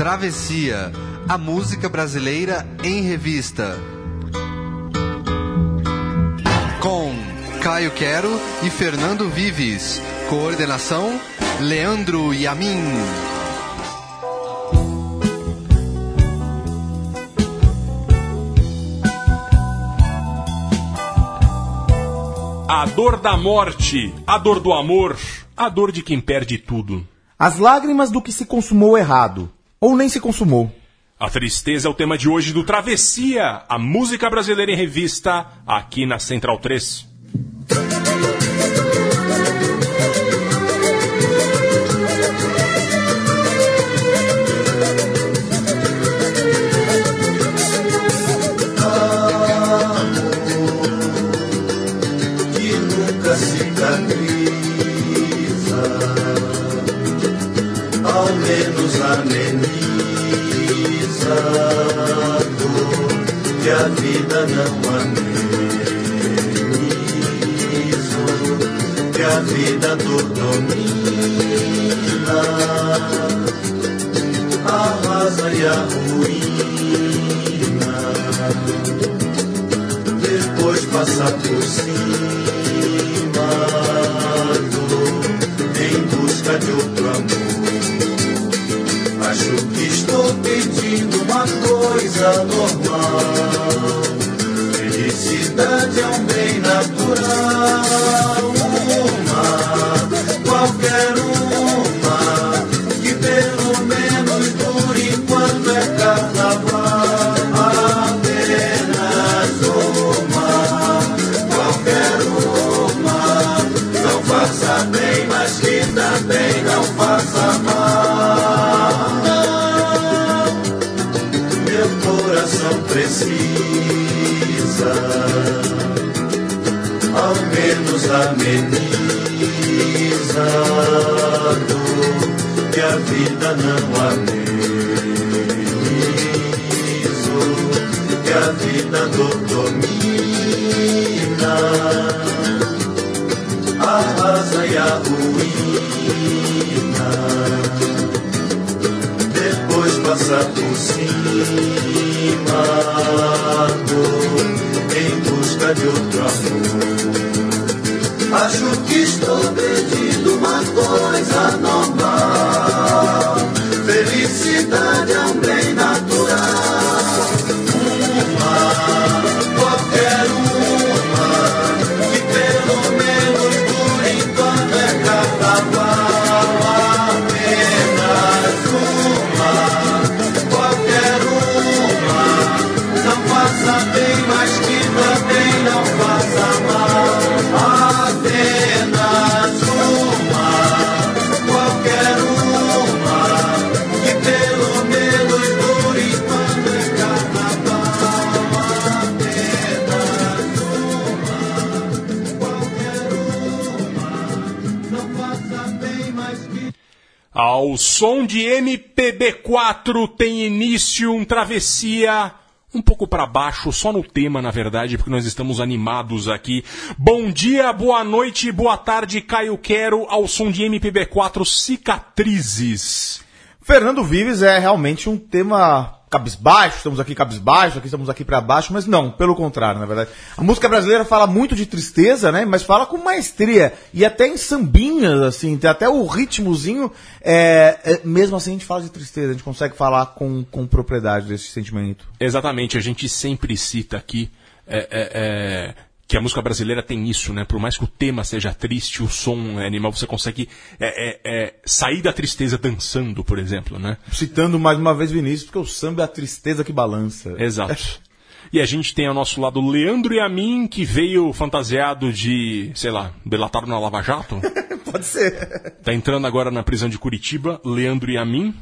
Travessia, a música brasileira em revista. Com Caio Quero e Fernando Vives. Coordenação: Leandro Yamin. A dor da morte, a dor do amor, a dor de quem perde tudo. As lágrimas do que se consumou errado, ou nem se consumou. A tristeza é o tema de hoje do Travessia, a música brasileira em revista, aqui na Central 3. Que a vida dor domina, arrasa e arruína depois passar por cima do, em busca de outro amor. Acho que estou pedindo uma coisa normal. Felicidade é um bem natural. Qualquer uma, que pelo menos por enquanto é carnaval. Apenas uma, qualquer uma, não faça bem, mas que também não faça mal. Meu coração precisa, ao menos a que a vida não ameniza, que a vida dor domina, arrasa e arruína depois passar por cima do, em busca de outro amor. Acho que estou pedindo uma coisa normal. Felicidade é um bem som de MPB4 tem início um travessia um pouco para baixo, só no tema, na verdade, porque nós estamos animados aqui. Bom dia, boa noite, boa tarde, Caio Quero, ao som de MPB4 Cicatrizes. Fernando Vives é realmente um tema cabisbaixo, estamos aqui cabisbaixo, aqui estamos aqui para baixo, mas não, pelo contrário, na verdade. A música brasileira fala muito de tristeza, né? Mas fala com maestria e até em sambinhas, assim, tem até o ritmozinho. É, é, mesmo assim a gente fala de tristeza, a gente consegue falar com, com propriedade desse sentimento. Exatamente, a gente sempre cita aqui é, é, é, que a música brasileira tem isso, né? Por mais que o tema seja triste, o som é animal, você consegue é, é, é, sair da tristeza dançando, por exemplo, né? Citando mais uma vez Vinícius, porque o samba é a tristeza que balança. Exato. E a gente tem ao nosso lado Leandro e a mim, que veio fantasiado de, sei lá, delatado na Lava Jato. Pode ser. Tá entrando agora na prisão de Curitiba, Leandro e a mim.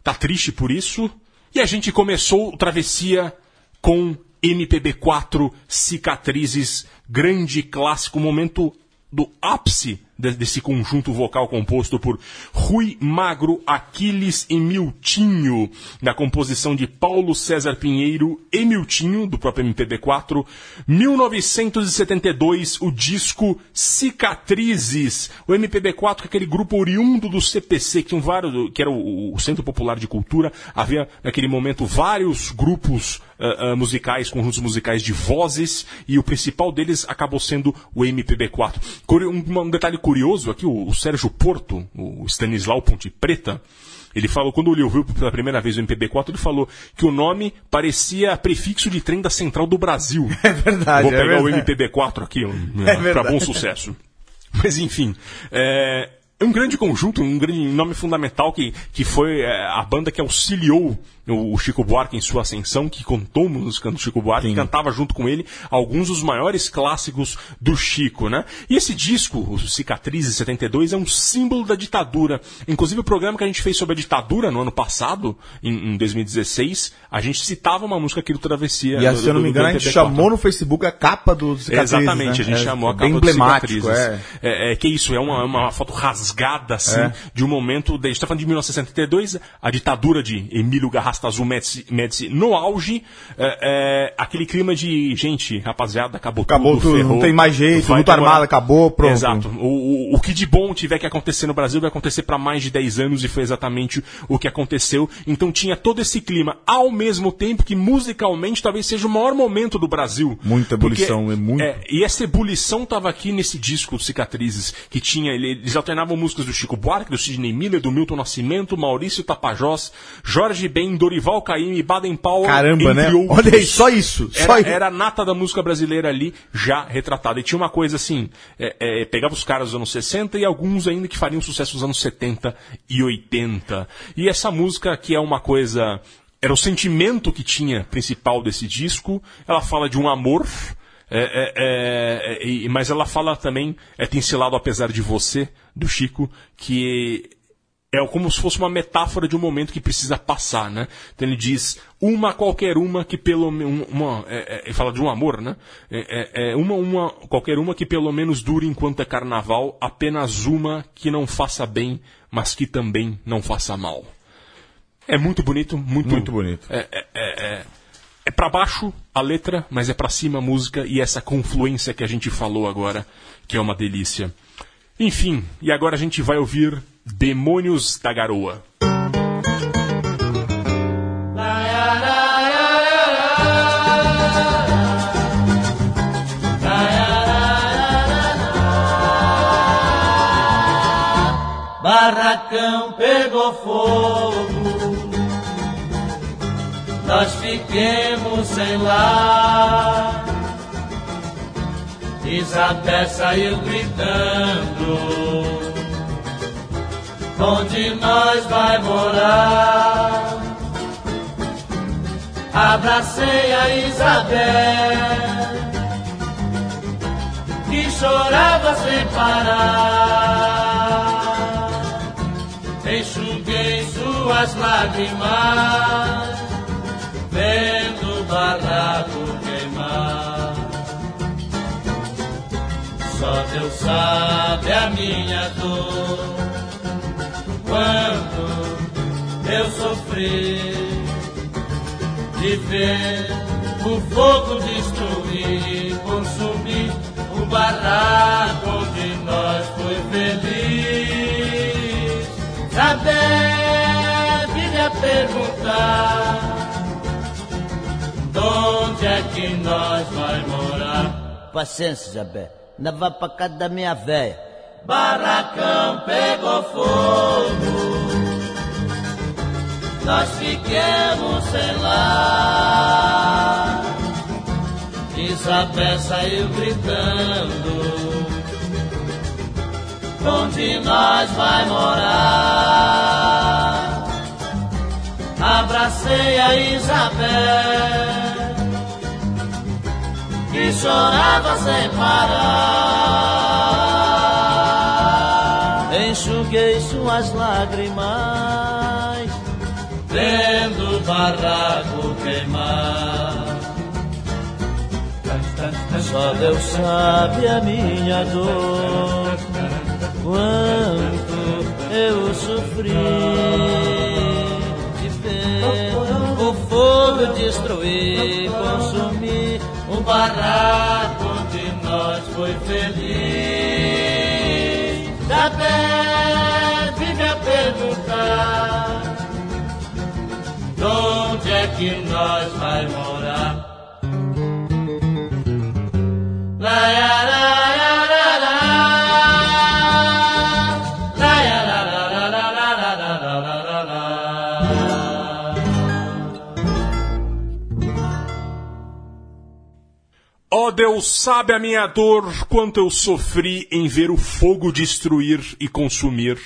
Tá triste por isso. E a gente começou o Travessia com MPB4 Cicatrizes, grande clássico, momento do ápice desse conjunto vocal composto por Rui Magro, Aquiles e Miltinho, na composição de Paulo César Pinheiro e Miltinho, do próprio MPB4, 1972, o disco Cicatrizes, o MPB4, que é aquele grupo oriundo do CPC, que, tinham vários, que era o, o Centro Popular de Cultura, havia naquele momento vários grupos ah, ah, musicais, conjuntos musicais de vozes, e o principal deles acabou sendo o MPB4. Curi- Um, um detalhe curioso aqui, o, o Sérgio Porto, o Stanislau Ponte Preta, ele falou, quando ele ouviu pela primeira vez o MPB4, ele falou que o nome parecia prefixo de trem da Central do Brasil. É verdade, Vou é pegar o verdade. MPB4 aqui, É para bom sucesso. Mas enfim, é, é um grande conjunto, um grande nome fundamental que, que foi é, a banda que auxiliou o, Chico Buarque em sua ascensão, que contou música do Chico Buarque, que cantava junto com ele alguns dos maiores clássicos do Chico, né? E esse disco, o Cicatrizes 72, é um símbolo da ditadura. Inclusive o programa que a gente fez sobre a ditadura no ano passado, em, em 2016, a gente citava uma música aqui do Travessia. E do- se eu não me engano, a gente MPB4. chamou no Facebook a capa do Cicatrizes, Exatamente, né? a gente É, chamou a é capa do Cicatrizes. é. É, é que isso, é uma, uma foto rasgada, assim, É. de um momento. de- A gente está falando de 1962, a ditadura de Emílio Garrastazu Médici, Médici no auge, é, é, aquele clima de, gente, rapaziada, acabou, Acabou tudo, ferrou, não tem mais jeito, luta armada acabou, pronto. Exato. O, o, o que de bom tiver que acontecer no Brasil vai acontecer para mais de 10 anos e foi exatamente o que aconteceu. Então tinha todo esse clima, ao mesmo tempo que musicalmente talvez seja o maior momento do Brasil. Muita ebulição, Porque, é muito. e essa ebulição estava aqui nesse disco Cicatrizes, que tinha, ele- eles alternavam músicas do Chico Buarque, do Sidney Miller, do Milton Nascimento, Maurício Tapajós, Jorge Ben, Dorival Caymmi, Baden Powell, Caramba, né? outros. Olha aí, só isso. Só Era, isso. era a nata da música brasileira ali, já retratada. E tinha uma coisa assim, é, é, pegava os caras dos anos 60 e alguns ainda que fariam sucesso nos anos 70 e 80. E essa música que é uma coisa... Era o sentimento que tinha principal desse disco. Ela fala de um amor... é, é, é, é, e- mas ela fala também, é, tem esse lado apesar de você, do Chico, que é como se fosse uma metáfora de um momento que precisa passar, né? Então ele diz uma qualquer uma que pelo menos uma é, é, ele fala de um amor, né? É, é, é uma uma qualquer uma que pelo menos dure enquanto é carnaval, apenas uma que não faça bem, mas que também não faça mal. É muito bonito, muito Muito bonito. É, é, é, é, para baixo a letra, mas é para cima a música e essa confluência que a gente falou agora, que é uma delícia. Enfim, e agora a gente vai ouvir Demônios da Garoa. Barracão pegou fogo, nós fiquemos sem lar. Isabel saiu gritando, onde nós vai morar? Abracei a Isabel, que chorava sem parar. Enxuguei suas lágrimas, vendo o barraco queimar. Só Deus sabe a minha dor, quanto eu sofri de ver o fogo destruir, consumir o barraco onde nós foi feliz. Saber vinha perguntar onde é que nós vai morar. Paciência, Jabé. Ainda vai pra casa da minha véia. Barracão pegou fogo, nós fiquemos sem lar. Isabel saiu gritando, onde nós vai morar? Abracei a Isabel, que chorava sem parar. Enxuguei suas lágrimas. vendo o barraco queimar. Só Deus sabe a minha dor. quanto eu sofri o fogo destruir, consumir o barraco onde nós foi feliz. Até vive a perguntar onde é que nós vai morar. La, Deus, sabe a minha dor, quanto eu sofri em ver o fogo destruir e consumir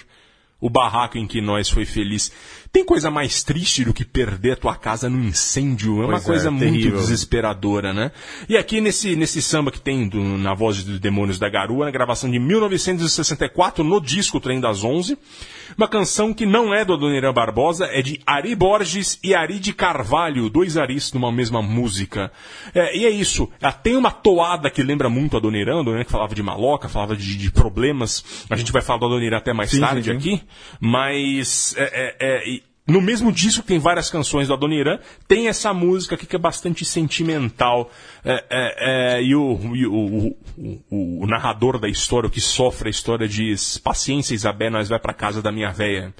o barraco em que nós foi feliz. Tem coisa mais triste do que perder a tua casa num incêndio? É uma Pois é, coisa muito terrível. desesperadora, né? E aqui nesse, nesse samba que tem do- na voz dos Demônios da Garua, na gravação de 1964, no disco Trem das Onze, uma canção que não é do Adoniran Barbosa, é de Ari Borges e Ari de Carvalho, dois Aris numa mesma música. É, e é isso, ela tem uma toada que lembra muito a Adoniran, que falava de maloca, falava de, de problemas, a gente vai falar do Adoniran até mais Sim, tarde sim, aqui, mas é, é, é, no mesmo disco que tem várias canções do Adoniran, tem essa música aqui que é bastante sentimental. É, é, é, e o, e o, o- o- narrador da história, o que sofre a história, diz: Paciência, Isabel, nós vai pra casa da minha véia.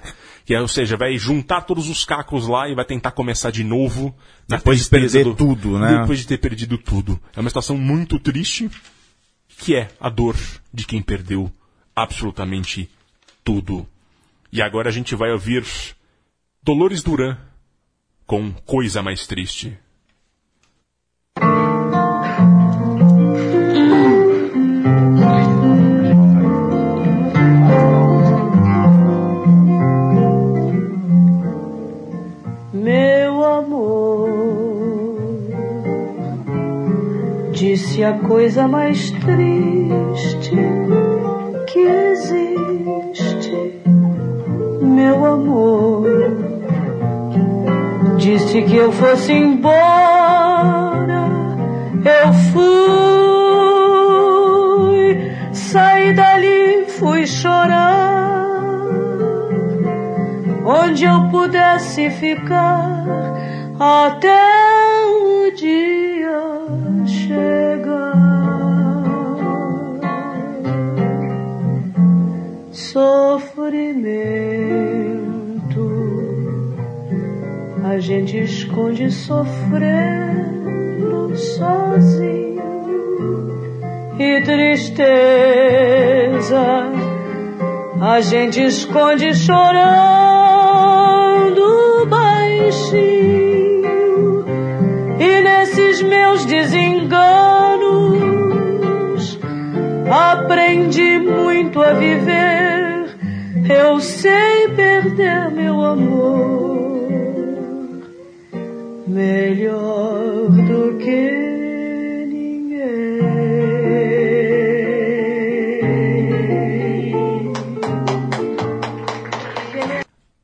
Que é, ou seja, vai juntar todos os cacos lá e vai tentar começar de novo. Depois de perder tudo, né? Depois de ter perdido tudo. É uma situação muito triste, que é a dor de quem perdeu absolutamente tudo. E agora a gente vai ouvir Dolores Duran com Coisa Mais Triste. Meu amor, disse a coisa mais triste que existe. Meu amor, disse que eu fosse embora. Eu fui, saí dali, fui chorar onde eu pudesse ficar até a gente esconde sofrendo sozinho e tristeza a gente esconde chorando baixinho. E nesses meus desenganos aprendi muito a viver. Eu sei perder meu amor melhor do que ninguém.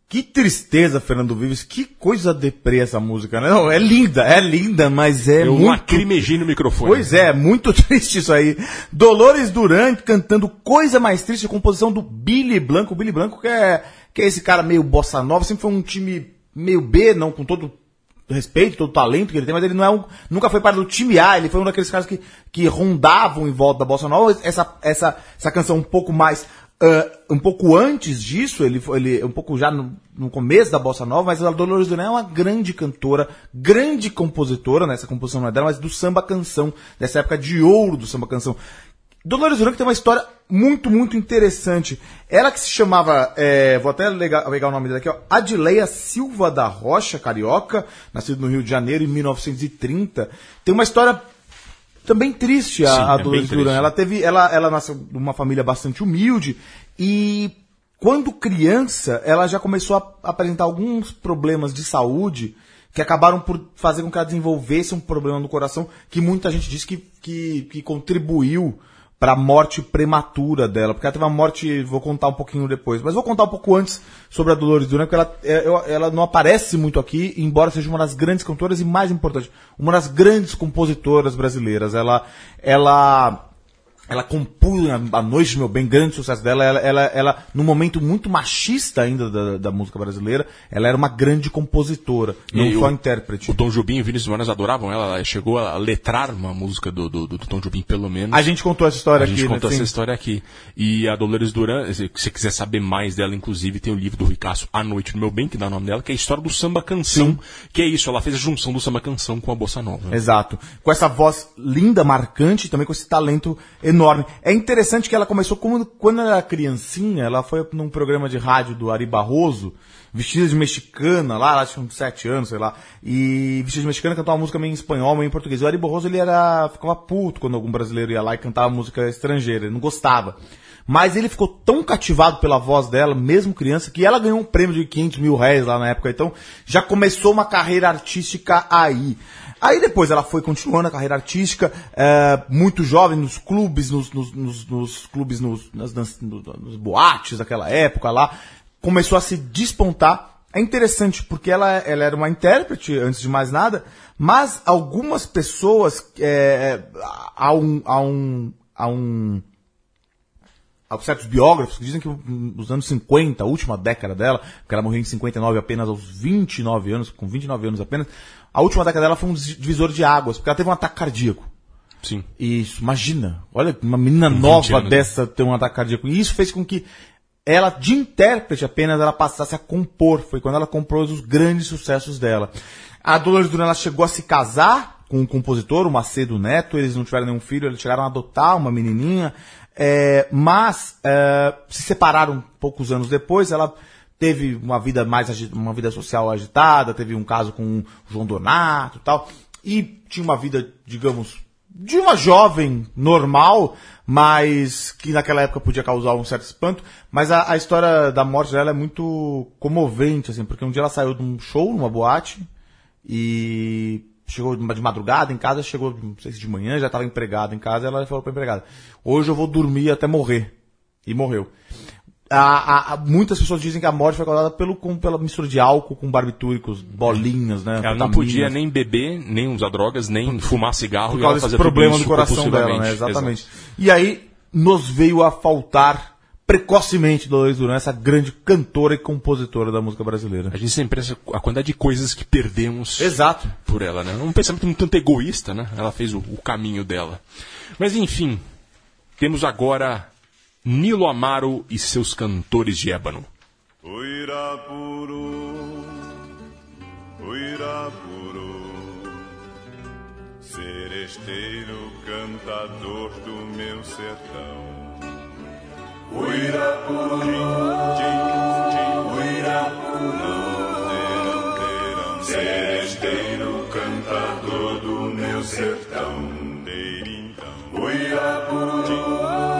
Que tristeza, Fernando Vives. Que coisa deprê essa música, né? Não, é linda, é linda, mas é Eu muito... lacrimejei no microfone. Pois é, muito triste isso aí. Dolores Duran cantando Coisa Mais Triste, composição do Billy Blanco. O Billy Blanco que é, que é esse cara meio bossa nova, sempre foi um time meio B, não com todo respeito, todo talento que ele tem, mas ele não é um, nunca foi parte do time A, ele foi um daqueles caras que, que rondavam em volta da bossa nova. Essa, essa, essa canção um pouco mais ah, um pouco antes disso, ele foi ele, um pouco já no, no começo da bossa nova, mas a Dolores Duran é uma grande cantora, grande compositora, nessa composição não é dela, mas do samba canção, dessa época de ouro do samba canção. Dolores Duran tem uma história muito, muito interessante. Ela que se chamava, é, vou até legar, pegar o nome dela aqui, ó, Adileia Silva da Rocha, carioca, nascido no Rio de Janeiro em 1930. Tem uma história também triste a, Sim, a é Dolores triste. Duran. Ela teve, ela, ela nasceu de uma família bastante humilde e quando criança ela já começou a apresentar alguns problemas de saúde que acabaram por fazer com que ela desenvolvesse um problema no coração que muita gente diz que, que, que contribuiu para a morte prematura dela, porque ela teve uma morte, vou contar um pouquinho depois, mas vou contar um pouco antes sobre a Dolores Duran, porque ela, é, ela não aparece muito aqui, embora seja uma das grandes cantoras e mais importante, uma das grandes compositoras brasileiras. Ela, ela ela compunha a Noite, meu bem, grande sucesso dela. Ela, ela, ela num momento muito machista ainda da, da música brasileira, ela era uma grande compositora, não E só o- intérprete. O Tom Jobim e o Vinícius Moraes adoravam ela, ela chegou a letrar uma música do, do, do Tom Jobim, pelo menos. A gente contou essa história A gente aqui, contou né? essa Sim. história aqui. E a Dolores Duran, se você quiser saber mais dela, inclusive, tem o livro do Ricasso, A Noite no Meu Bem, que dá o nome dela, que é a história do samba canção. Que é isso, ela fez a junção do samba canção com a bossa nova. Exato. Com essa voz linda, marcante, e também com esse talento enorme. É interessante que ela começou como, quando ela era criancinha, ela foi num programa de rádio do Ari Barroso, vestida de mexicana, lá, ela tinha uns sete anos, sei lá, e vestida de mexicana cantava música meio em espanhol, meio em português. O Ari Barroso, ele era, ficava puto quando algum brasileiro ia lá e cantava música estrangeira, ele não gostava. Mas ele ficou tão cativado pela voz dela, mesmo criança, que ela ganhou um prêmio de 500 mil reais lá na época. Então, já começou uma carreira artística aí. Aí depois ela foi continuando a carreira artística, é, muito jovem, nos clubes, nos, nos, nos, nos clubes, nos, nas, nas, nos, boates daquela época lá, começou a se despontar. É interessante porque ela, ela era uma intérprete, antes de mais nada, mas algumas pessoas, é, é, há um, há um, há um, há certos biógrafos que dizem que nos anos 50, a última década dela, porque ela morreu em 59 apenas aos 29 anos, com 29 anos apenas, a última década dela foi um divisor de águas, porque ela teve um ataque cardíaco. Sim. Isso, imagina. Olha, uma menina 20 nova anos, né? dessa ter um ataque cardíaco. E isso fez com que ela, de intérprete apenas, ela passasse a compor. Foi quando ela compôs os grandes sucessos dela. A Dolores Duran, ela chegou a se casar com um compositor, o Macedo Neto. Eles não tiveram nenhum filho, eles chegaram a adotar uma menininha. É, mas é, se separaram poucos anos depois. Ela teve uma vida mais uma vida social agitada, teve um caso com o João Donato e tal. E tinha uma vida, digamos, de uma jovem normal, mas que naquela época podia causar um certo espanto. Mas a, a história da morte dela é muito comovente, assim, porque um dia ela saiu de um show numa boate e chegou de madrugada em casa, chegou, não sei se de manhã, já estava empregada em casa, ela falou para empregada: Hoje eu vou dormir até morrer. E morreu. A- a- a- muitas pessoas dizem que a morte foi causada pelo, com, pela mistura de álcool com barbitúricos, bolinhas, né? Ela não podia nem beber, nem usar drogas, nem fumar cigarro. por e ela causa desse problema do coração dela, né? Exatamente. E aí nos veio a faltar precocemente Dolores Duran, essa grande cantora e compositora da música brasileira. A gente sempre pensa a quantidade de coisas que perdemos Exato. por ela, né? Um pensamento um tanto egoísta, né? Ela fez o, o caminho dela. Mas enfim, temos agora Nilo Amaro e seus cantores de ébano. Uirapuru, Uirapuru, seresteiro cantador do meu sertão. Uirapuru, Uirapuru, seresteiro cantador do meu sertão. Uirapuru,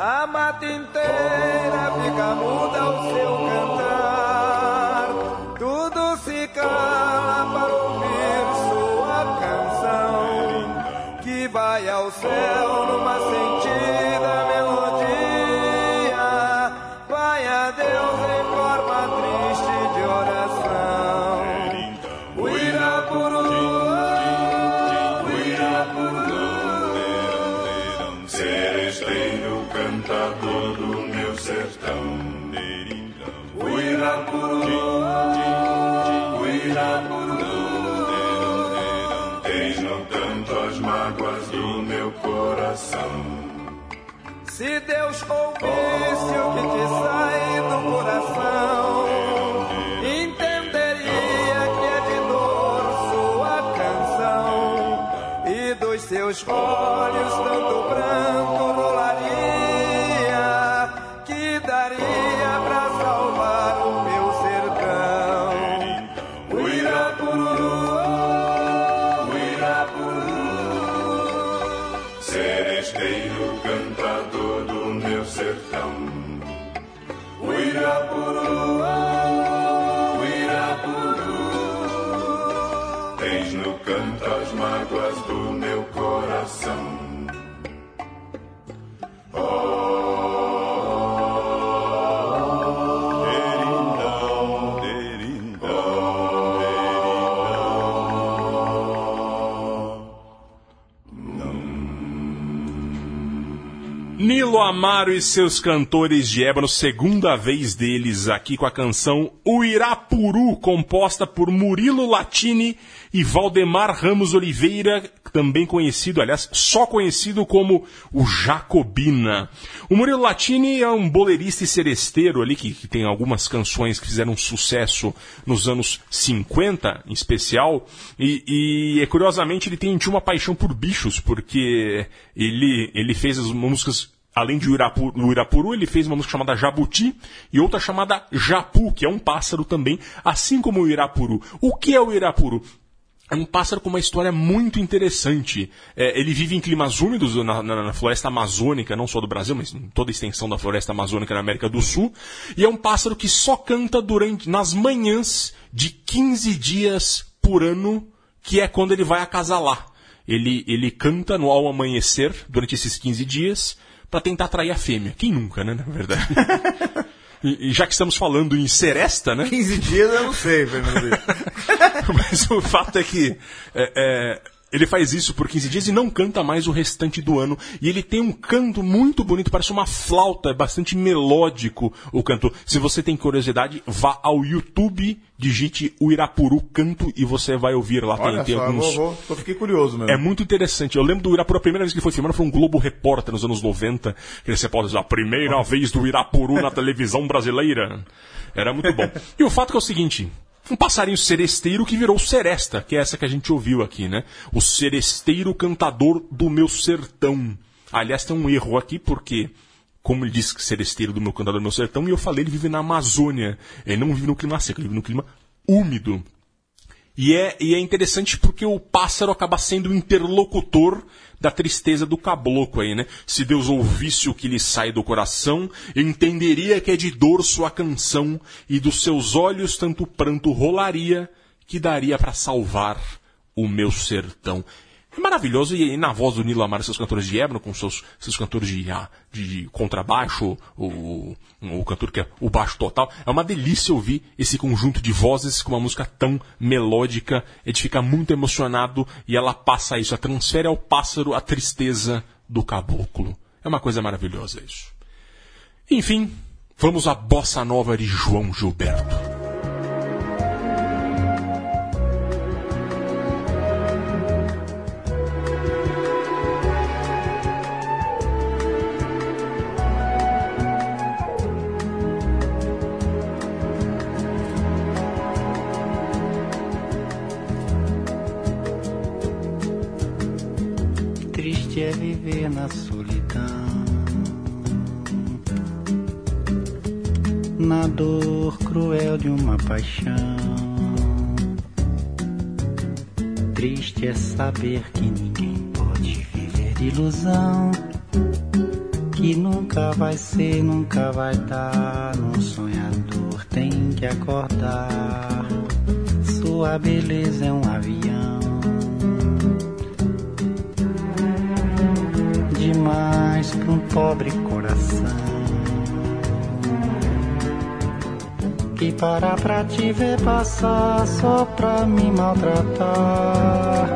A mata inteira fica muda ao seu cantar. Se Deus ouvisse o que te sai do coração, entenderia que é de dor sua canção. E dos seus olhos tanto pranto Amaro e seus cantores de ébano, segunda vez deles aqui com a canção O Irapuru, composta por Murilo Latini e Valdemar Ramos Oliveira, também conhecido, aliás, só conhecido como o Jacobina. O Murilo Latini é um boleirista e seresteiro ali, que, que tem algumas canções que fizeram sucesso nos anos 50, em especial, e, e curiosamente ele tem, uma paixão por bichos, porque ele, ele fez as músicas além de Uirapuru, o Irapuru, ele fez uma música chamada Jabuti e outra chamada Japu, que é um pássaro também, assim como o Irapuru. O que é o Irapuru? É um pássaro com uma história muito interessante. É, ele vive em climas úmidos na, na, na, floresta amazônica, não só do Brasil, mas em toda a extensão da floresta amazônica na América do Sul. E é um pássaro que só canta durante nas manhãs de 15 dias por ano, que é quando ele vai acasalar. Ele, ele canta no ao amanhecer durante esses 15 dias para tentar atrair a fêmea. Quem nunca, né, na verdade? E, e, já que estamos falando em seresta, né? 15 dias eu não sei, Fernando. Mas o fato é que é, é, ele faz isso por 15 dias e não canta mais o restante do ano. E ele tem um canto muito bonito, parece uma flauta, é bastante melódico o canto. Se você tem curiosidade, vá ao YouTube, digite o Irapuru Canto e você vai ouvir lá. Olha tem, tem alguns... eu, vou, eu fiquei curioso mesmo. É muito interessante. Eu lembro do Irapuru, a primeira vez que ele foi filmado foi um Globo Repórter nos anos 90. Que você pode dizer, a primeira vez do Irapuru na televisão brasileira. Era muito bom. E o fato é, é o seguinte, um passarinho seresteiro que virou seresta, que é essa que a gente ouviu aqui, né? O seresteiro cantador do meu sertão. Aliás, tem um erro aqui, porque, como ele disse que seresteiro do meu cantador do meu sertão, e eu falei, ele vive na Amazônia. Ele não vive no clima seco, ele vive no clima úmido. E é, e é interessante porque o pássaro acaba sendo o interlocutor da tristeza do caboclo aí, né? Se Deus ouvisse o que lhe sai do coração, entenderia que é de dor sua canção, e dos seus olhos tanto pranto rolaria, que daria para salvar o meu sertão. É maravilhoso, e, na voz do Nilo Amar, seus cantores de ébano, com seus, seus cantores de, ah, de, de contrabaixo, o, o cantor que é o baixo total, é uma delícia ouvir esse conjunto de vozes com uma música tão melódica, a gente fica muito emocionado e ela passa isso, ela transfere ao pássaro a tristeza do caboclo. É uma coisa maravilhosa isso. Enfim, vamos à bossa nova de João Gilberto. Na solidão, na dor cruel de uma paixão. Triste é saber que ninguém pode viver de ilusão, que nunca vai ser, nunca vai dar. Num sonhador tem que acordar. Sua beleza é um avião demais para um pobre coração. Que para pra te ver passar só pra me maltratar.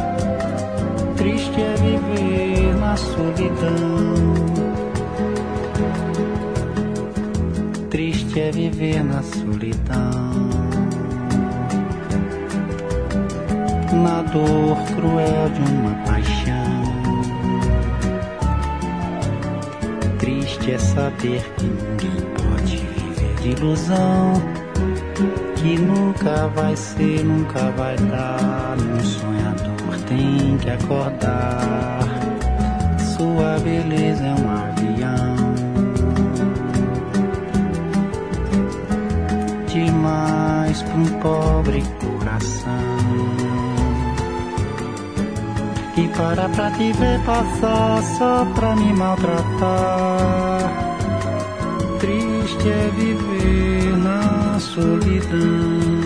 Triste é viver na solidão. Triste é viver na solidão. Na dor cruel de uma triste é saber que ninguém pode viver de ilusão. Que nunca vai ser, nunca vai dar. Um sonhador tem que acordar. Sua beleza é um avião. Demais para um pobre coração que para pra te ver passar só pra me maltratar. Triste é viver na solidão.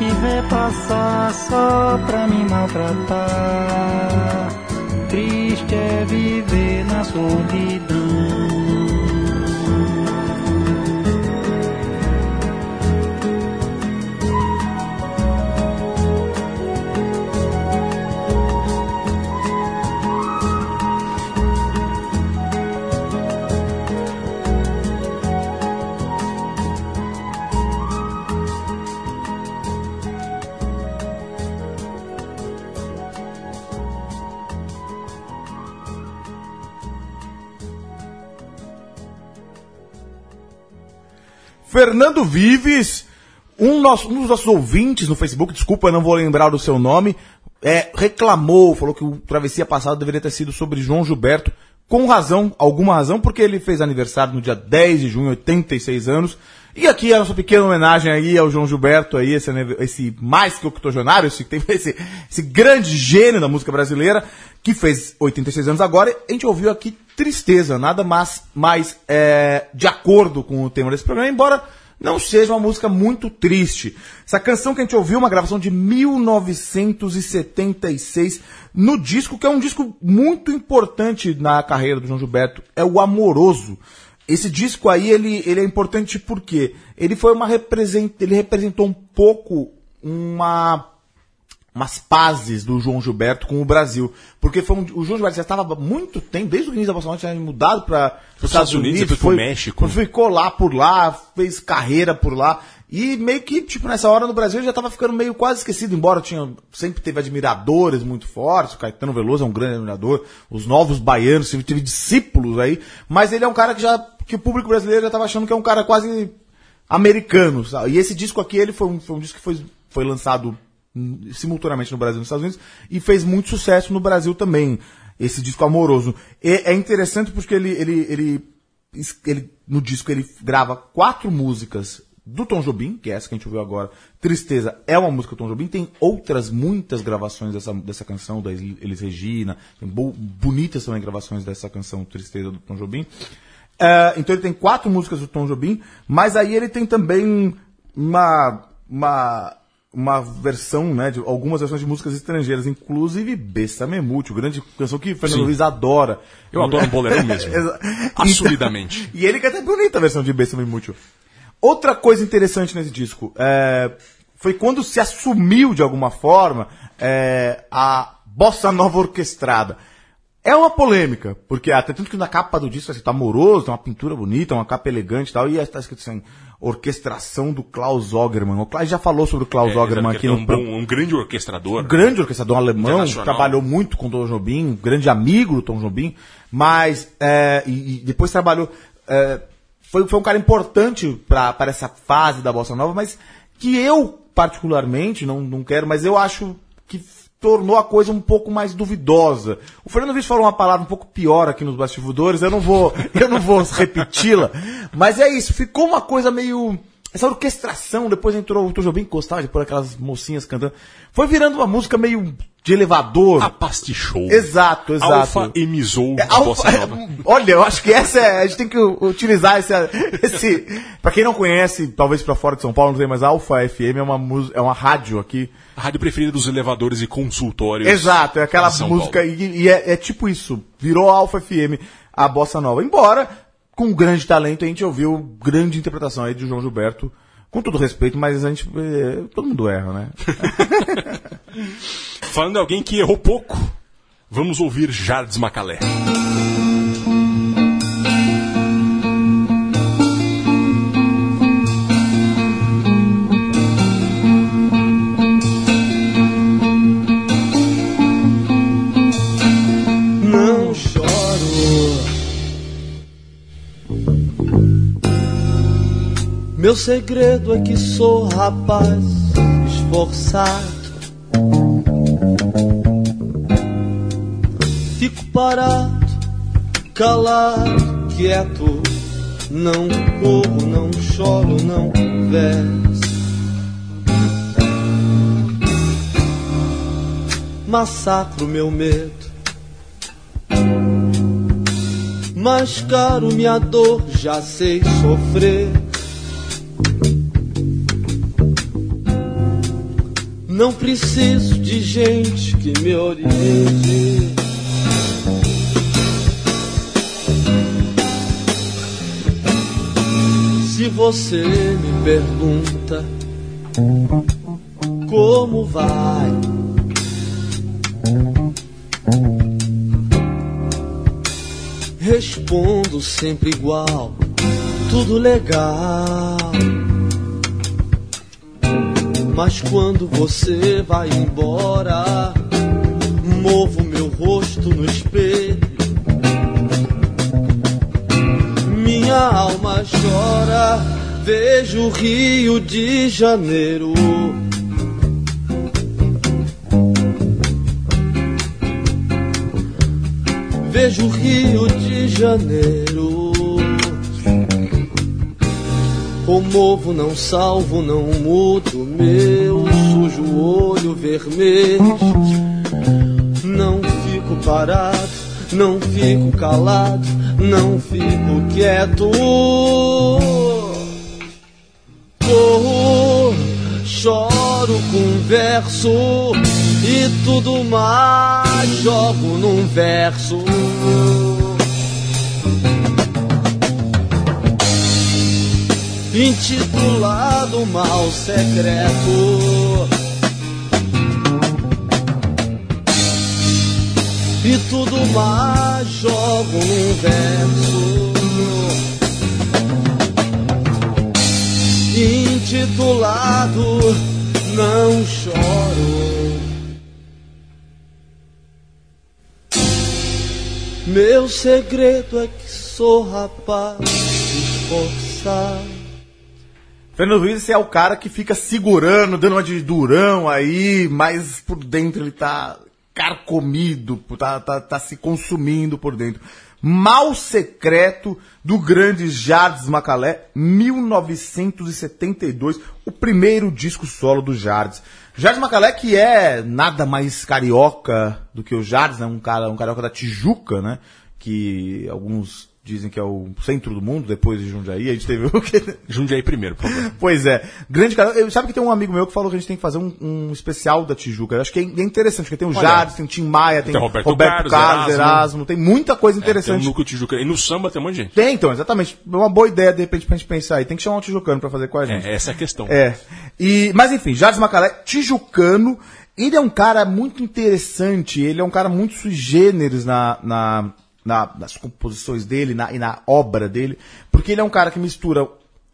Te ver passar só pra me maltratar. Triste é viver na solidão. Fernando Vives, um, nosso- um dos nossos ouvintes no Facebook, desculpa, eu não vou lembrar o seu nome, é, reclamou, falou que o Travessia passado deveria ter sido sobre João Gilberto, com razão, alguma razão, porque ele fez aniversário no dia 10 de junho, 86 anos. E aqui a nossa pequena homenagem aí ao João Gilberto, aí, esse, esse mais que octogenário, esse, esse, esse grande gênio da música brasileira, que fez 86 anos agora. A gente ouviu aqui Tristeza, nada mais, mais é, de acordo com o tema desse programa, embora não seja uma música muito triste. Essa canção que a gente ouviu, é uma gravação de 1976, no disco, que é um disco muito importante na carreira do João Gilberto, é o Amoroso. Esse disco aí, ele, ele é importante porque ele foi uma represent, ele representou um pouco uma umas pazes do João Gilberto com o Brasil. Porque foi um- o João Gilberto já estava há muito tempo, desde o início da Nova, tinha mudado para os Estados Unidos, depois pro México. ficou lá por lá, fez carreira por lá. E meio que, tipo, nessa hora no Brasil já estava ficando meio quase esquecido, embora tinha, sempre teve admiradores muito fortes, o Caetano Veloso é um grande admirador, os novos baianos, teve, teve discípulos aí, mas ele é um cara que já, que o público brasileiro já estava achando que é um cara quase americano, sabe? E esse disco aqui, ele foi um, foi um disco que foi, foi lançado simultaneamente no Brasil e nos Estados Unidos e fez muito sucesso no Brasil também, esse disco amoroso. E é interessante porque ele, ele, ele, ele, no disco ele grava quatro músicas do Tom Jobim, que é essa que a gente ouviu agora. Tristeza é uma música do Tom Jobim, tem outras muitas gravações dessa, dessa canção, da Elis Regina, tem bo- bonitas também gravações dessa canção Tristeza do Tom Jobim. É, então ele tem quatro músicas do Tom Jobim, mas aí ele tem também uma, uma, uma versão, né, de algumas versões de músicas estrangeiras, inclusive Bessa Memute, grande canção que Fernando Sim. Luiz adora. Eu adoro um boleirão mesmo. Assumidamente. E ele canta bonita a versão de Bessa Memute. Outra coisa interessante nesse disco é, foi quando se assumiu de alguma forma é, a bossa nova orquestrada. É uma polêmica, porque até tanto que na capa do disco assim, tá amoroso, tem uma pintura bonita, uma capa elegante e tal, e está escrito assim, orquestração do Klaus Ogerman. O Klaus já falou sobre o Klaus É, Ogerman aqui que é no um, bom, um grande orquestrador. um grande orquestrador alemão, Internacional. trabalhou muito com o Tom Jobim, um grande amigo do Tom Jobim, mas é, e, e depois trabalhou. é, foi, foi um cara importante para essa fase da Bossa Nova, mas que eu, particularmente, não, não quero, mas eu acho que tornou a coisa um pouco mais duvidosa. O Fernando Vives falou uma palavra um pouco pior aqui nos bastidores, eu não vou, eu não vou repeti-la, mas é isso, ficou uma coisa meio essa orquestração, depois entrou o Tom gostava de pôr aquelas mocinhas cantando. Foi virando uma música meio de elevador. Apastichou. Exato, exato. Alfa emizou É, a bossa alfa- nova. Olha, eu acho que essa é, a gente tem que utilizar esse, esse para quem não conhece, talvez pra fora de São Paulo, não sei, mas Alfa FM é uma música, é uma rádio aqui. A rádio preferida dos elevadores e consultórios. Exato, é aquela música e, e é, é tipo isso, virou Alfa FM a bossa nova. Embora com grande talento a gente ouviu grande interpretação aí de João Gilberto. Com todo respeito, mas a gente. eh, todo mundo erra, né? Falando de alguém que errou pouco, vamos ouvir Jardes Macalé. Meu segredo é que sou rapaz esforçado. Fico parado, calado, quieto. Não corro, não choro, não converso. Massacro meu medo. Mascaro minha dor, já sei sofrer. Não preciso de gente que me oriente. Se você me pergunta como vai, respondo sempre igual, tudo legal. Mas quando você vai embora, movo meu rosto no espelho. Minha alma chora, vejo o Rio de Janeiro. Vejo o Rio de Janeiro. Comovo, não salvo, não mudo meu sujo olho vermelho. Não fico parado, não fico calado, não fico quieto. Corro, choro, converso e tudo mais jogo num verso. Intitulado Mal Secreto. E tudo mais jogo num verso intitulado Não Choro. Meu segredo é que sou rapaz esforçado. Fernando Luiz é o cara que fica segurando, dando uma de durão aí, mas por dentro ele tá carcomido, tá, tá, tá se consumindo por dentro. Mal Secreto do grande Jardes Macalé, 1972, o primeiro disco solo do Jardes. Jardes Macalé que é nada mais carioca do que o Jardes, né? um cara, um carioca da Tijuca, né? Que alguns dizem que é o centro do mundo, depois de Jundiaí, a gente teve o que... Jundiaí primeiro, por favor. Pois é. Grande cara. Eu, sabe que tem um amigo meu que falou que a gente tem que fazer um, um especial da Tijuca. Eu acho que é, é interessante, porque tem o Jardim, tem o Tim Maia, tem, tem Roberto Roberto, Carlos, Carlos, Erasmo. tem muita coisa É, tem interessante. um núcleo Tijuca. E no samba tem um monte de gente. Tem, então, exatamente. É uma boa ideia, de repente, pra gente pensar aí. Tem que chamar um tijucano pra fazer com a gente. É, essa é a questão. É. E, mas enfim, Jardim Macalé, tijucano. Ele é um cara muito interessante, ele é um cara muito sui generis na, na, na- nas composições dele na, e na obra dele, porque ele é um cara que mistura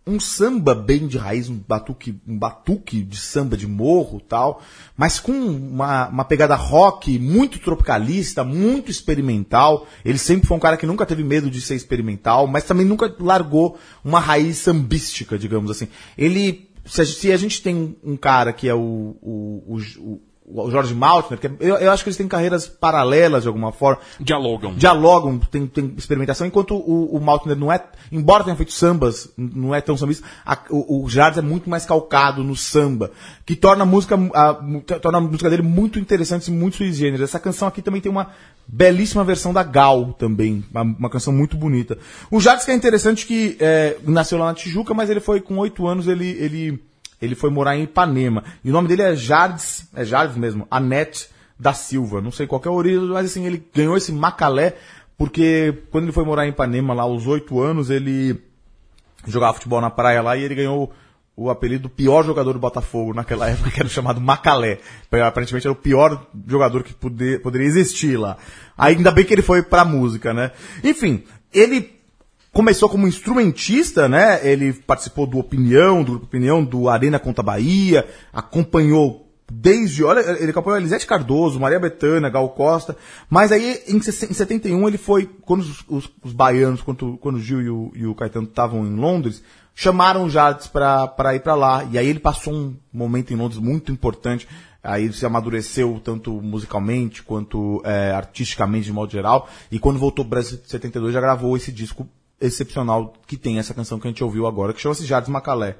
um samba bem de raiz, um batuque, um batuque de samba de morro tal, mas com uma, uma pegada rock muito tropicalista, muito experimental. Ele sempre foi um cara que nunca teve medo de ser experimental, mas também nunca largou uma raiz sambística, digamos assim. Ele, se a, gente- tem um cara que é o, o, o, o- Jorge Maltner, que é- eu, eu acho que eles têm carreiras paralelas de alguma forma, Dialogam. dialogam, tem, tem experimentação, enquanto o, o Maltner não é, embora tenha feito sambas, não é tão sambista, a- o, o Jardim é muito mais calcado no samba, que torna a música, a, torna a música dele muito interessante e muito sui generis. Essa canção aqui também tem uma belíssima versão da Gal também, uma, uma canção muito bonita. O Jardim que é interessante que é, nasceu lá na Tijuca, mas ele foi com oito anos, ele, ele, ele foi morar em Ipanema. E o nome dele é Jardes, é Jardes mesmo, Anete da Silva. Não sei qual é a origem, mas assim, ele ganhou esse Macalé, porque quando ele foi morar em Ipanema lá aos oito anos, ele jogava futebol na praia lá e ele ganhou o apelido do pior jogador do Botafogo naquela época, que era chamado Macalé. Aparentemente era o pior jogador que poder, poderia existir lá. Ainda bem que ele foi pra música, né? Enfim, ele começou como instrumentista, né? Ele participou do Opinião, do Grupo Opinião, do Arena Conta Bahia, acompanhou desde, olha, ele acompanhou Elisete Cardoso, Maria Bethânia, Gal Costa, mas aí em, se- em 71 ele foi, quando os, os- os baianos, quando, quando o Gil e o, e o Caetano estavam em Londres, chamaram o Jades pra, pra ir pra lá, e aí ele passou um momento em Londres muito importante, aí ele se amadureceu tanto musicalmente quanto é, artisticamente de modo geral, e quando voltou pro Brasil em 72 já gravou esse disco excepcional que tem essa canção que a gente ouviu agora, que chama-se Jades Macalé.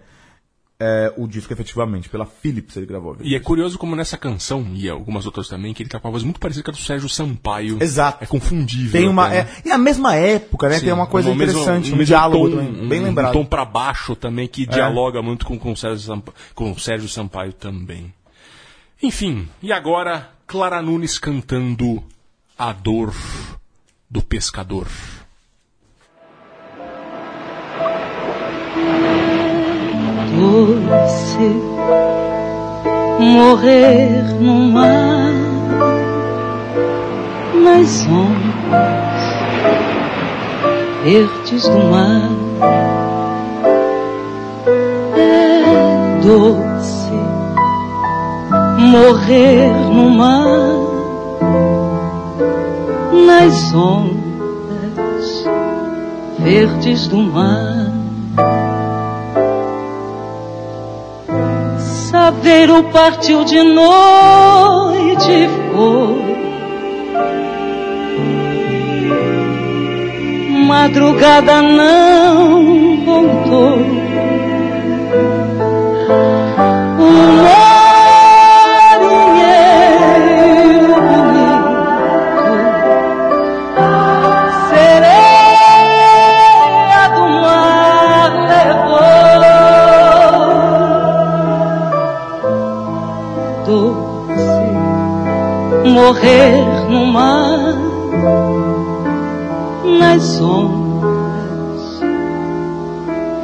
É, o disco efetivamente, pela Philips ele gravou. E é curioso como nessa canção, e algumas outras também, que ele tá com a voz muito parecida com a do Sérgio Sampaio. Exato. É confundível. Tem uma. até, É, e a mesma época, né? Sim, tem uma coisa mesmo- interessante, um diálogo tom, também, bem um- lembrado. Um tom pra baixo também, que dialoga muito com, com, o Sérgio Sampa- com o Sérgio Sampaio também. Enfim, e agora, Clara Nunes cantando A Dor do Pescador. Doce morrer no mar. Nas ondas verdes do mar. É doce morrer no mar. Nas ondas verdes do mar Saveiro partiu de noite foi. Madrugada não voltou. Morrer no mar nas ondas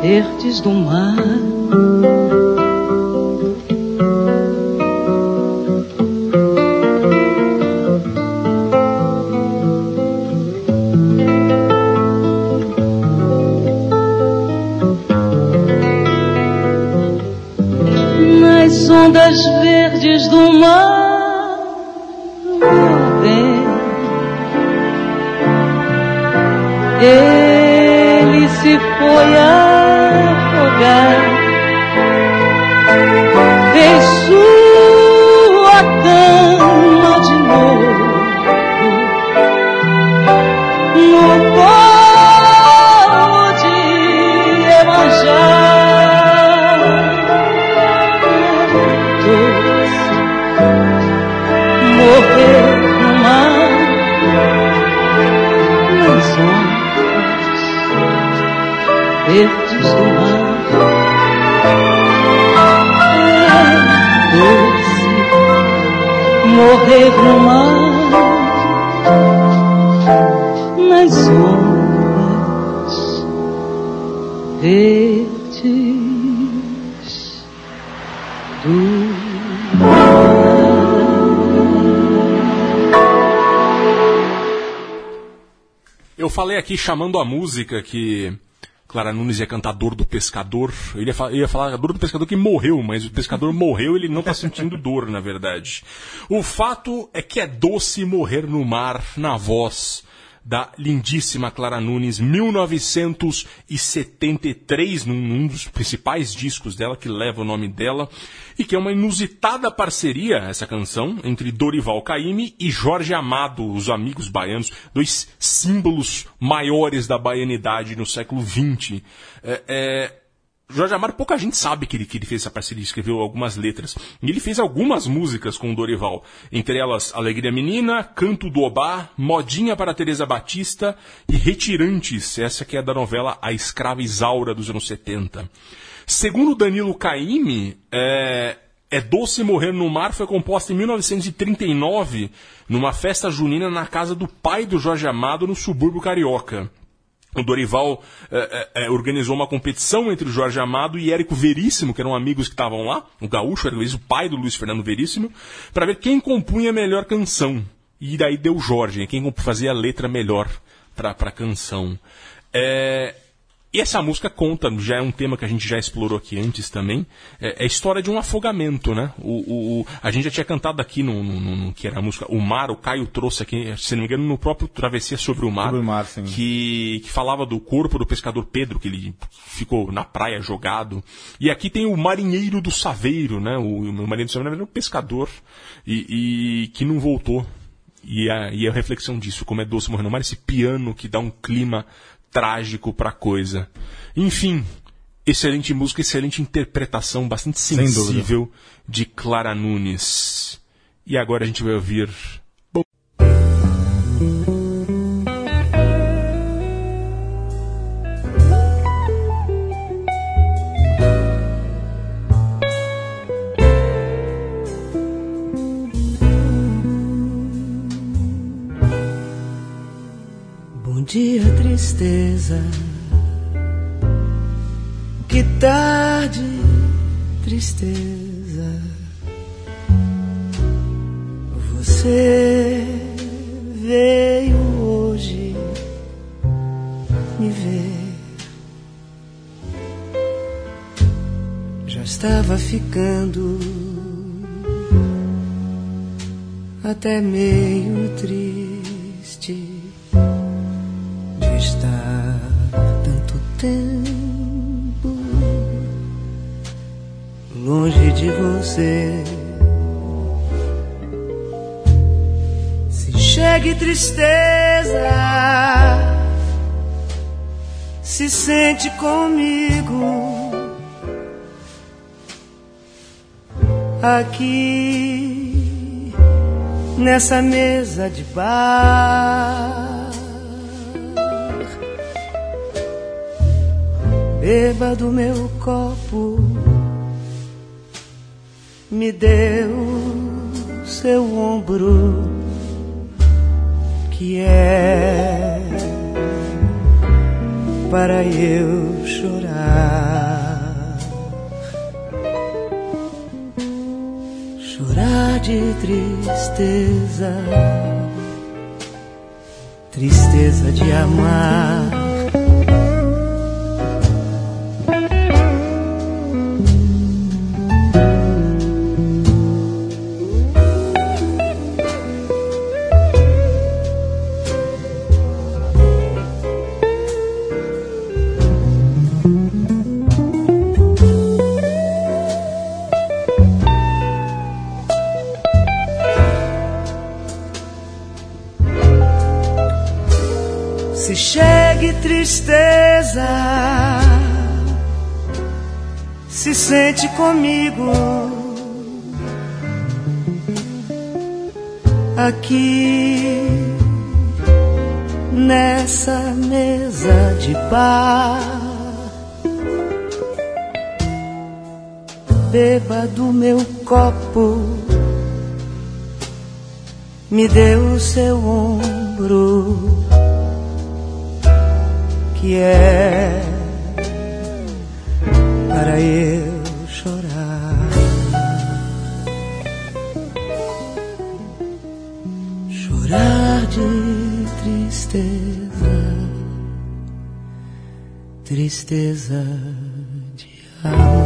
verdes do mar. nas ondas verdes do mar, Ele se foi afogar, verdes do mar. Doce morrer no mar. Nas ondas do Eu falei aqui chamando a música que Clara Nunes ia cantar Dor do Pescador. Eu ia, fa- eu ia falar Dor do Pescador que morreu, mas o pescador morreu ele não tá sentindo dor, na verdade. O fato é que é doce morrer no mar na voz da lindíssima Clara Nunes, 1973, num, num dos principais discos dela, que leva o nome dela, e que é uma inusitada parceria, essa canção, entre Dorival Caymmi e Jorge Amado, os amigos baianos, dois símbolos maiores da baianidade no século XX. É, é, Jorge Amado, pouca gente sabe que ele, que ele fez essa parceria, escreveu algumas letras. E ele fez algumas músicas com o Dorival. Entre elas, Alegria Menina, Canto do Obá, Modinha para Teresa Batista e Retirantes, essa que é da novela A Escrava Isaura dos anos 70. Segundo Danilo Caymmi, é, é Doce Morrer no Mar foi composta em 1939, numa festa junina na casa do pai do Jorge Amado, no subúrbio carioca. O Dorival eh, eh, organizou uma competição entre o Jorge Amado e Érico Veríssimo, que eram amigos que estavam lá, o gaúcho, era o pai do Luiz Fernando Veríssimo, para ver quem compunha a melhor canção. E daí deu Jorge, quem fazia a letra melhor para a canção. É, E essa música conta, já é um tema que a gente já explorou aqui antes também, é, é a história de um afogamento, né? O, o, o- a gente já tinha cantado aqui no, no- no- no que era a música O Mar, o Caio trouxe aqui, se não me engano, no próprio Travessia sobre o Mar, Sobre o Mar, que, que falava do corpo do pescador Pedro, que ele ficou na praia jogado. E aqui tem o marinheiro do Saveiro, né? O, o marinheiro do Saveiro, verdade, é um pescador, e, e que não voltou. E a, e a reflexão disso, como é doce morrer no mar, esse piano que dá um clima trágico pra coisa. Enfim, excelente música, excelente interpretação, bastante sensível de Clara Nunes. E agora a gente vai ouvir. Tristeza. Que tarde, tristeza. Você veio hoje me ver. Já estava ficando até meio triste tempo longe de você. Se chegue tristeza, se sente comigo aqui nessa mesa de bar. Beba do meu copo, me deu seu ombro, que é para eu chorar. Chorar de tristeza, tristeza de amar. Comigo aqui nessa mesa de bar. Beba do meu copo, me dê o seu ombro que é para eu tristeza de amar.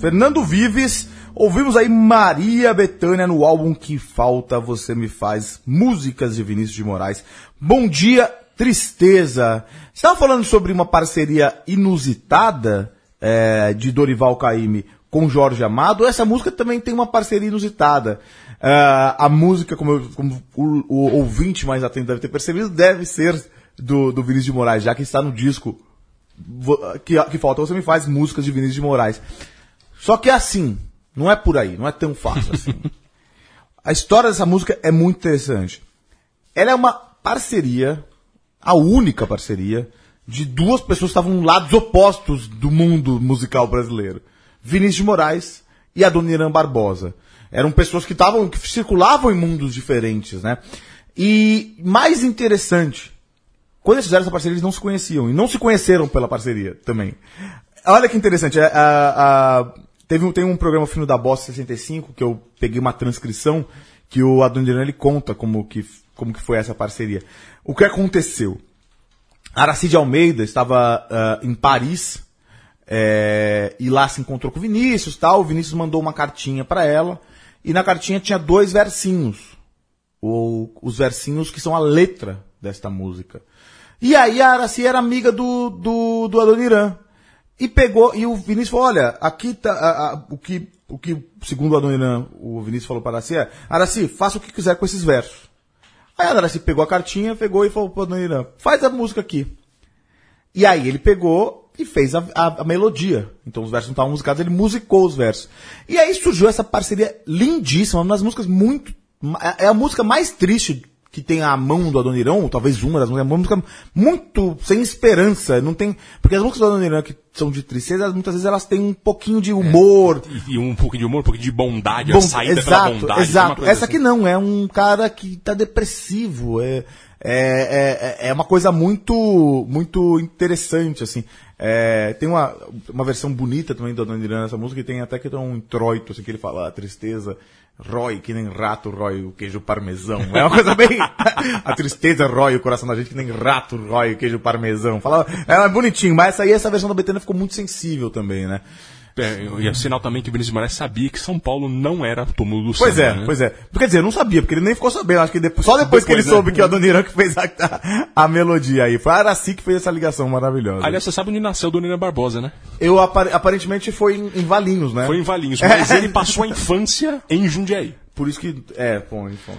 Fernando Vives, ouvimos aí Maria Bethânia no álbum Que Falta Você Me Faz, músicas de Vinícius de Moraes. Bom dia, tristeza. Estava falando sobre uma parceria inusitada é, de Dorival Caymmi com Jorge Amado. Essa música também tem uma parceria inusitada. É, a música, como, eu- como o, o ouvinte mais atento deve ter percebido, deve ser do, do Vinícius de Moraes, já que está no disco que, que falta você me faz músicas de Vinícius de Moraes. Só que é assim, não é por aí, não é tão fácil assim. A história dessa música é muito interessante. Ela é uma parceria, a única parceria, de duas pessoas que estavam lados opostos do mundo musical brasileiro. Vinícius de Moraes e a Dona Irã Barbosa. Eram pessoas que estavam, que circulavam em mundos diferentes, né? E mais interessante, quando eles fizeram essa parceria, eles não se conheciam. E não se conheceram pela parceria também. Olha que interessante. é, a- a- teve, tem um programa Fino da Bossa 65 que eu peguei uma transcrição que o Adoniran ele conta como que, como que foi essa parceria. O que aconteceu? Aracide Almeida estava ah, em Paris é, e lá se encontrou com o Vinícius tal. O Vinícius mandou uma cartinha para ela e na cartinha tinha dois versinhos. O- os versinhos que são a letra desta música. E aí a Araci era amiga do, do, do Adoniran. E pegou, e o Vinícius falou, olha, aqui tá, a- a- o que, o que, segundo o Adoniran, o Vinícius falou para a é, Araci, faça o que quiser com esses versos. Aí a Araci pegou a cartinha, pegou e falou pro Adoniran, faz a música aqui. E aí ele pegou e fez a, a- a melodia. Então os versos não estavam musicados, ele musicou os versos. E aí surgiu essa parceria lindíssima, uma das músicas muito. É a música mais triste que tem a mão do Adoniran, ou talvez uma das músicas, é uma música muito sem esperança. Não tem. Porque as músicas do Adoniran que são de tristeza, muitas vezes elas têm um pouquinho de humor. E, e um pouquinho de humor, um pouquinho de bondade, Bom, a saída exato, pela bondade. Exato. Essa assim. aqui não, é um cara que tá depressivo. É, é, é, é uma coisa muito muito interessante, assim. É, tem uma, uma versão bonita também do Adoniran nessa música, e tem até que tem um introito, assim, que ele fala, a tristeza rói, que nem rato rói o queijo parmesão. É uma coisa bem... a tristeza rói o coração da gente, que nem rato rói o queijo parmesão. Fala, é bonitinho, mas essa aí, essa versão da Betânia ficou muito sensível também, né? É, e é sinal também que o Vinícius de Moraes sabia que São Paulo não era túmulo do Pois samba, é, né? pois é. Quer dizer, não sabia, porque ele nem ficou sabendo. Acho que depois- só depois, que ele Depois, né? soube que é o Adoniran que fez a, a, a melodia aí. Foi a Araci que fez essa ligação maravilhosa. Aliás, você sabe onde nasceu Dona Irã Barbosa, né? eu apar- aparentemente foi em, em Valinhos, né? Foi em Valinhos, mas ele passou a infância em Jundiaí. Por isso que. É, bom, enfim.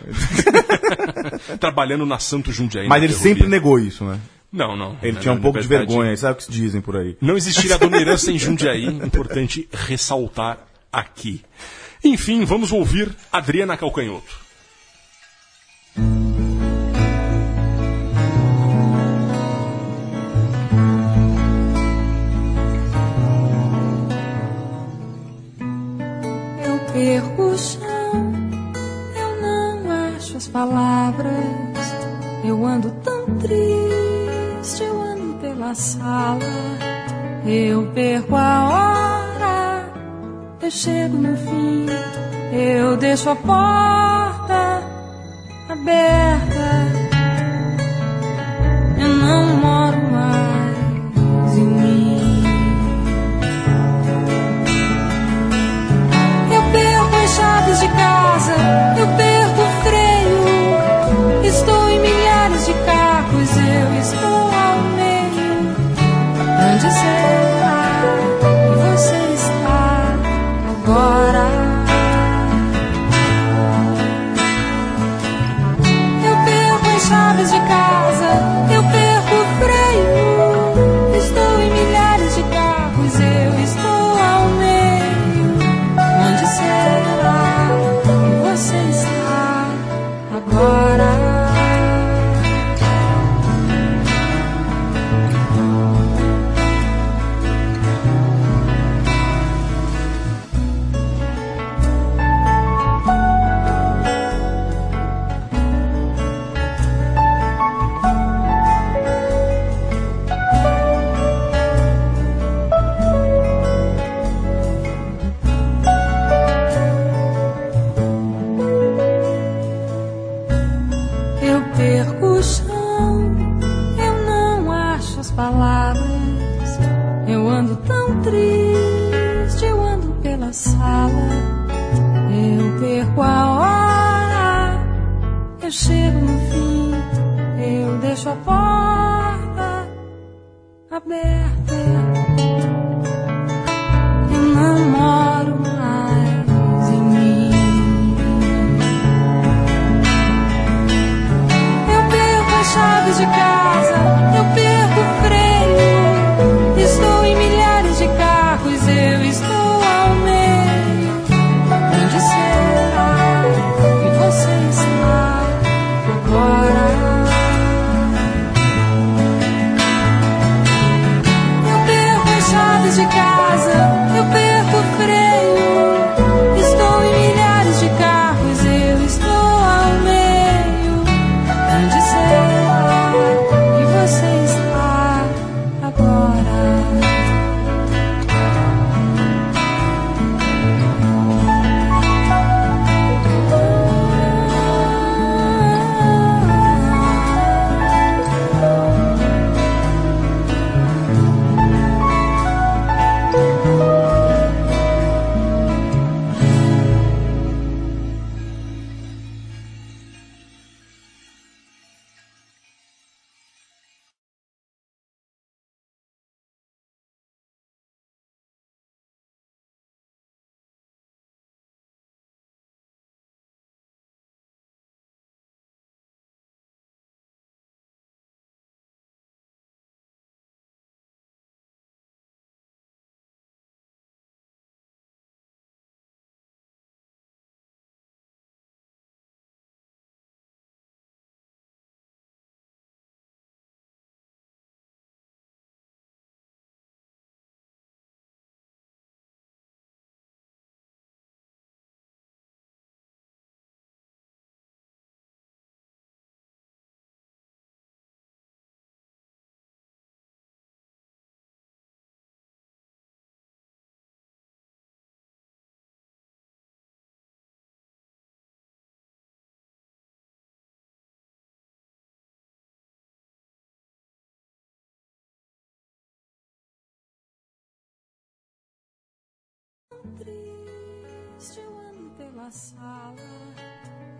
Trabalhando na Santo Jundiaí. Mas ele sempre negou isso, né? Não, não. Ele Na- tinha um pouco de vergonha, sabe o que se dizem por aí? Não existiria Dona Irã sem Jundiaí, importante ressaltar aqui. Enfim, vamos ouvir Adriana Calcanhoto. Eu perco o chão, eu não acho as palavras. Eu ando tão triste, eu ando pela sala. Eu perco a hora, eu chego no fim. Eu deixo a porta aberta. As triste, eu ando pela sala,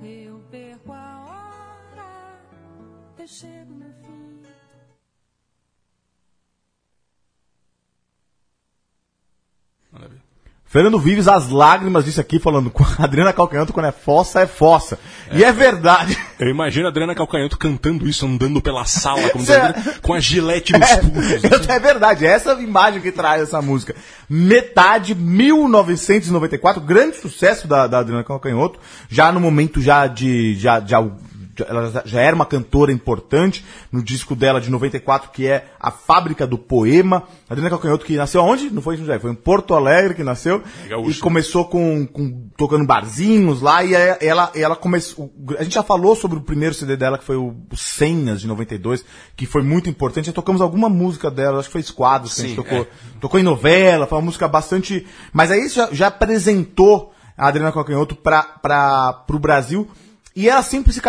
eu perco a hora, eu chego no fim. Fernando Vives, as lágrimas disse aqui, falando com a Adriana Calcanhoto, quando é fossa, é fossa. E é verdade. Eu imagino a Adriana Calcanhoto cantando isso, andando pela sala, como dizendo, com a gilete nos pulsos. É, é verdade, é essa imagem que traz essa música. Metade, 1994, grande sucesso da, da Adriana Calcanhoto, já no momento já de, já, já- ela já- era uma cantora importante, no disco dela de 94, que é A Fábrica do Poema. Adriana Calcanhoto que nasceu onde? Não foi em Jundiaí, foi em Porto Alegre que nasceu. Gaúcho. E começou com, com tocando barzinhos lá e ela, ela começou. A gente já falou sobre o primeiro CD dela, que foi o, o Senhas de 92, que foi muito importante. Já tocamos alguma música dela, acho que foi Esquadros que a gente Sim, tocou. é. Tocou em novela, foi uma música bastante. Mas aí já, já apresentou a Adriana Calcanhoto para pro Brasil. E ela sempre se,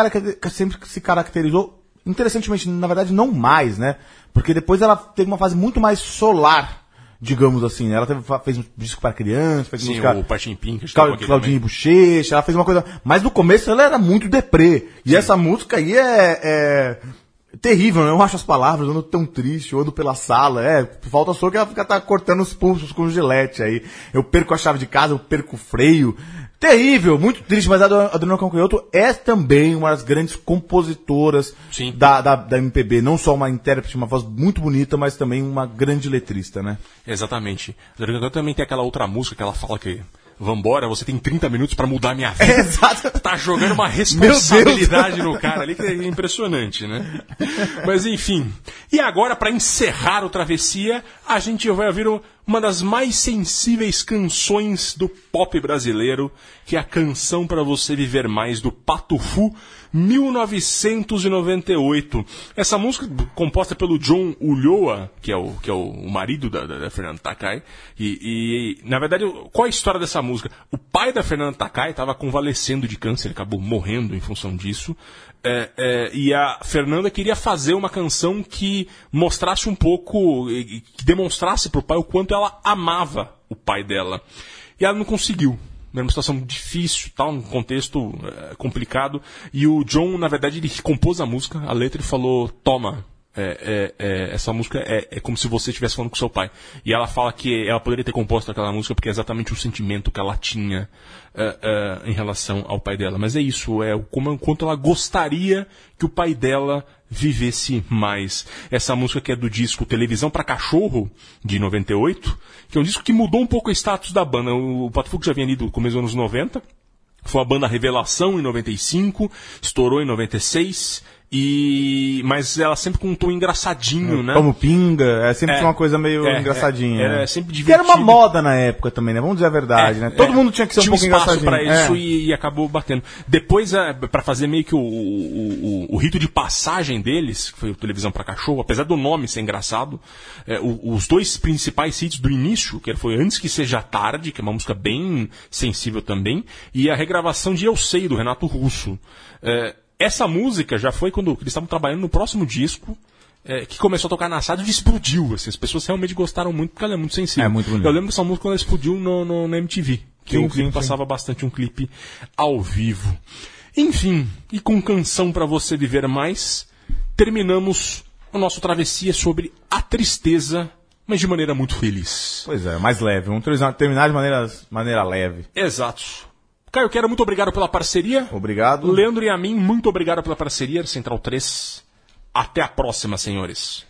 sempre se caracterizou, interessantemente, na verdade, não mais, né? Porque depois ela teve uma fase muito mais solar, digamos assim. né? Ela teve, fez um disco para crianças, fez Sim, música. o Partim Pim, que a gente Clau- tocou aqui Claudinho. Bochecha, ela fez uma coisa. Mas no começo ela era muito deprê. E essa música aí é, é terrível, né? Eu acho as palavras, eu ando tão triste, eu ando pela sala. É, falta só que ela fica tá cortando os pulsos com gilete aí. Eu perco a chave de casa, eu perco o freio. Terrível, muito triste, mas a Adriana- Calcanhoto é também uma das grandes compositoras da, da, da MPB. Não só uma intérprete, uma voz muito bonita, mas também uma grande letrista, né? Exatamente. A Adriana Calcanhoto também tem aquela outra música que ela fala que Vambora, você tem 30 minutos pra mudar minha vida. Exato. Tá jogando uma responsabilidade no cara ali que é impressionante, né? Mas enfim. E agora, pra encerrar o Travessia, a gente vai ouvir o- uma das mais sensíveis canções do pop brasileiro, que é a canção pra você viver mais do Patufu 1998. Essa música composta pelo John Ulloa, que é o, que é o, o marido da, da, da Fernanda Takai. E, e, na verdade, qual é a história dessa música? O pai da Fernanda Takai estava convalescendo de câncer, acabou morrendo em função disso. É, é, e a Fernanda queria fazer uma canção que mostrasse um pouco, que demonstrasse pro pai o quanto ela amava o pai dela. E ela não conseguiu. Era uma situação difícil, tal, um contexto eh, complicado. E o John, na verdade, ele compôs a música, a letra e falou: Toma, é, é, é, essa música é, é como se você estivesse falando com seu pai. E ela fala que ela poderia ter composto aquela música porque é exatamente o sentimento que ela tinha eh, eh, em relação ao pai dela. Mas é isso, é o como, quanto ela gostaria que o pai dela vivesse mais. Essa música que é do disco Televisão para Cachorro, de 98, que é um disco que mudou um pouco o status da banda. O, o Pato Fu que já vinha ali do começo dos anos 90. Foi a banda Revelação em 95, estourou em 96, e mas ela sempre com um tom engraçadinho, né? Como pinga, é sempre É. uma coisa meio É, engraçadinha. é, era sempre Que era uma divertido. moda na época também, né? Vamos dizer a verdade, É, né? Todo é. mundo tinha que ser Tinha um pouco espaço engraçadinho. pra isso É. e, e acabou batendo. Depois, é, para fazer meio que o, o, o- o rito de passagem deles, que foi o Televisão para Cachorro, apesar do nome ser engraçado, é, os dois principais hits do início, que foi Antes que Seja Tarde, que é uma música bem sensível também, e a regravação de Eu Sei, do Renato Russo. Essa música já foi quando eles estavam trabalhando no próximo disco, é, que começou a tocar na rádio e explodiu. Assim, as pessoas realmente gostaram muito porque ela é muito sensível. É muito bonita. Eu lembro dessa música quando ela explodiu no, no, na MTV. Que Sim, o clipe passava bastante um clipe ao vivo. Enfim, e com canção pra você viver mais, terminamos o nosso travessia sobre a tristeza, mas de maneira muito feliz. Pois é, mais leve. Vamos terminar- terminar de maneira, maneira leve. Exato. Caio, quero muito obrigado pela parceria. Obrigado. Leandro e a mim, muito obrigado pela parceria. Central 3. Até a próxima, senhores.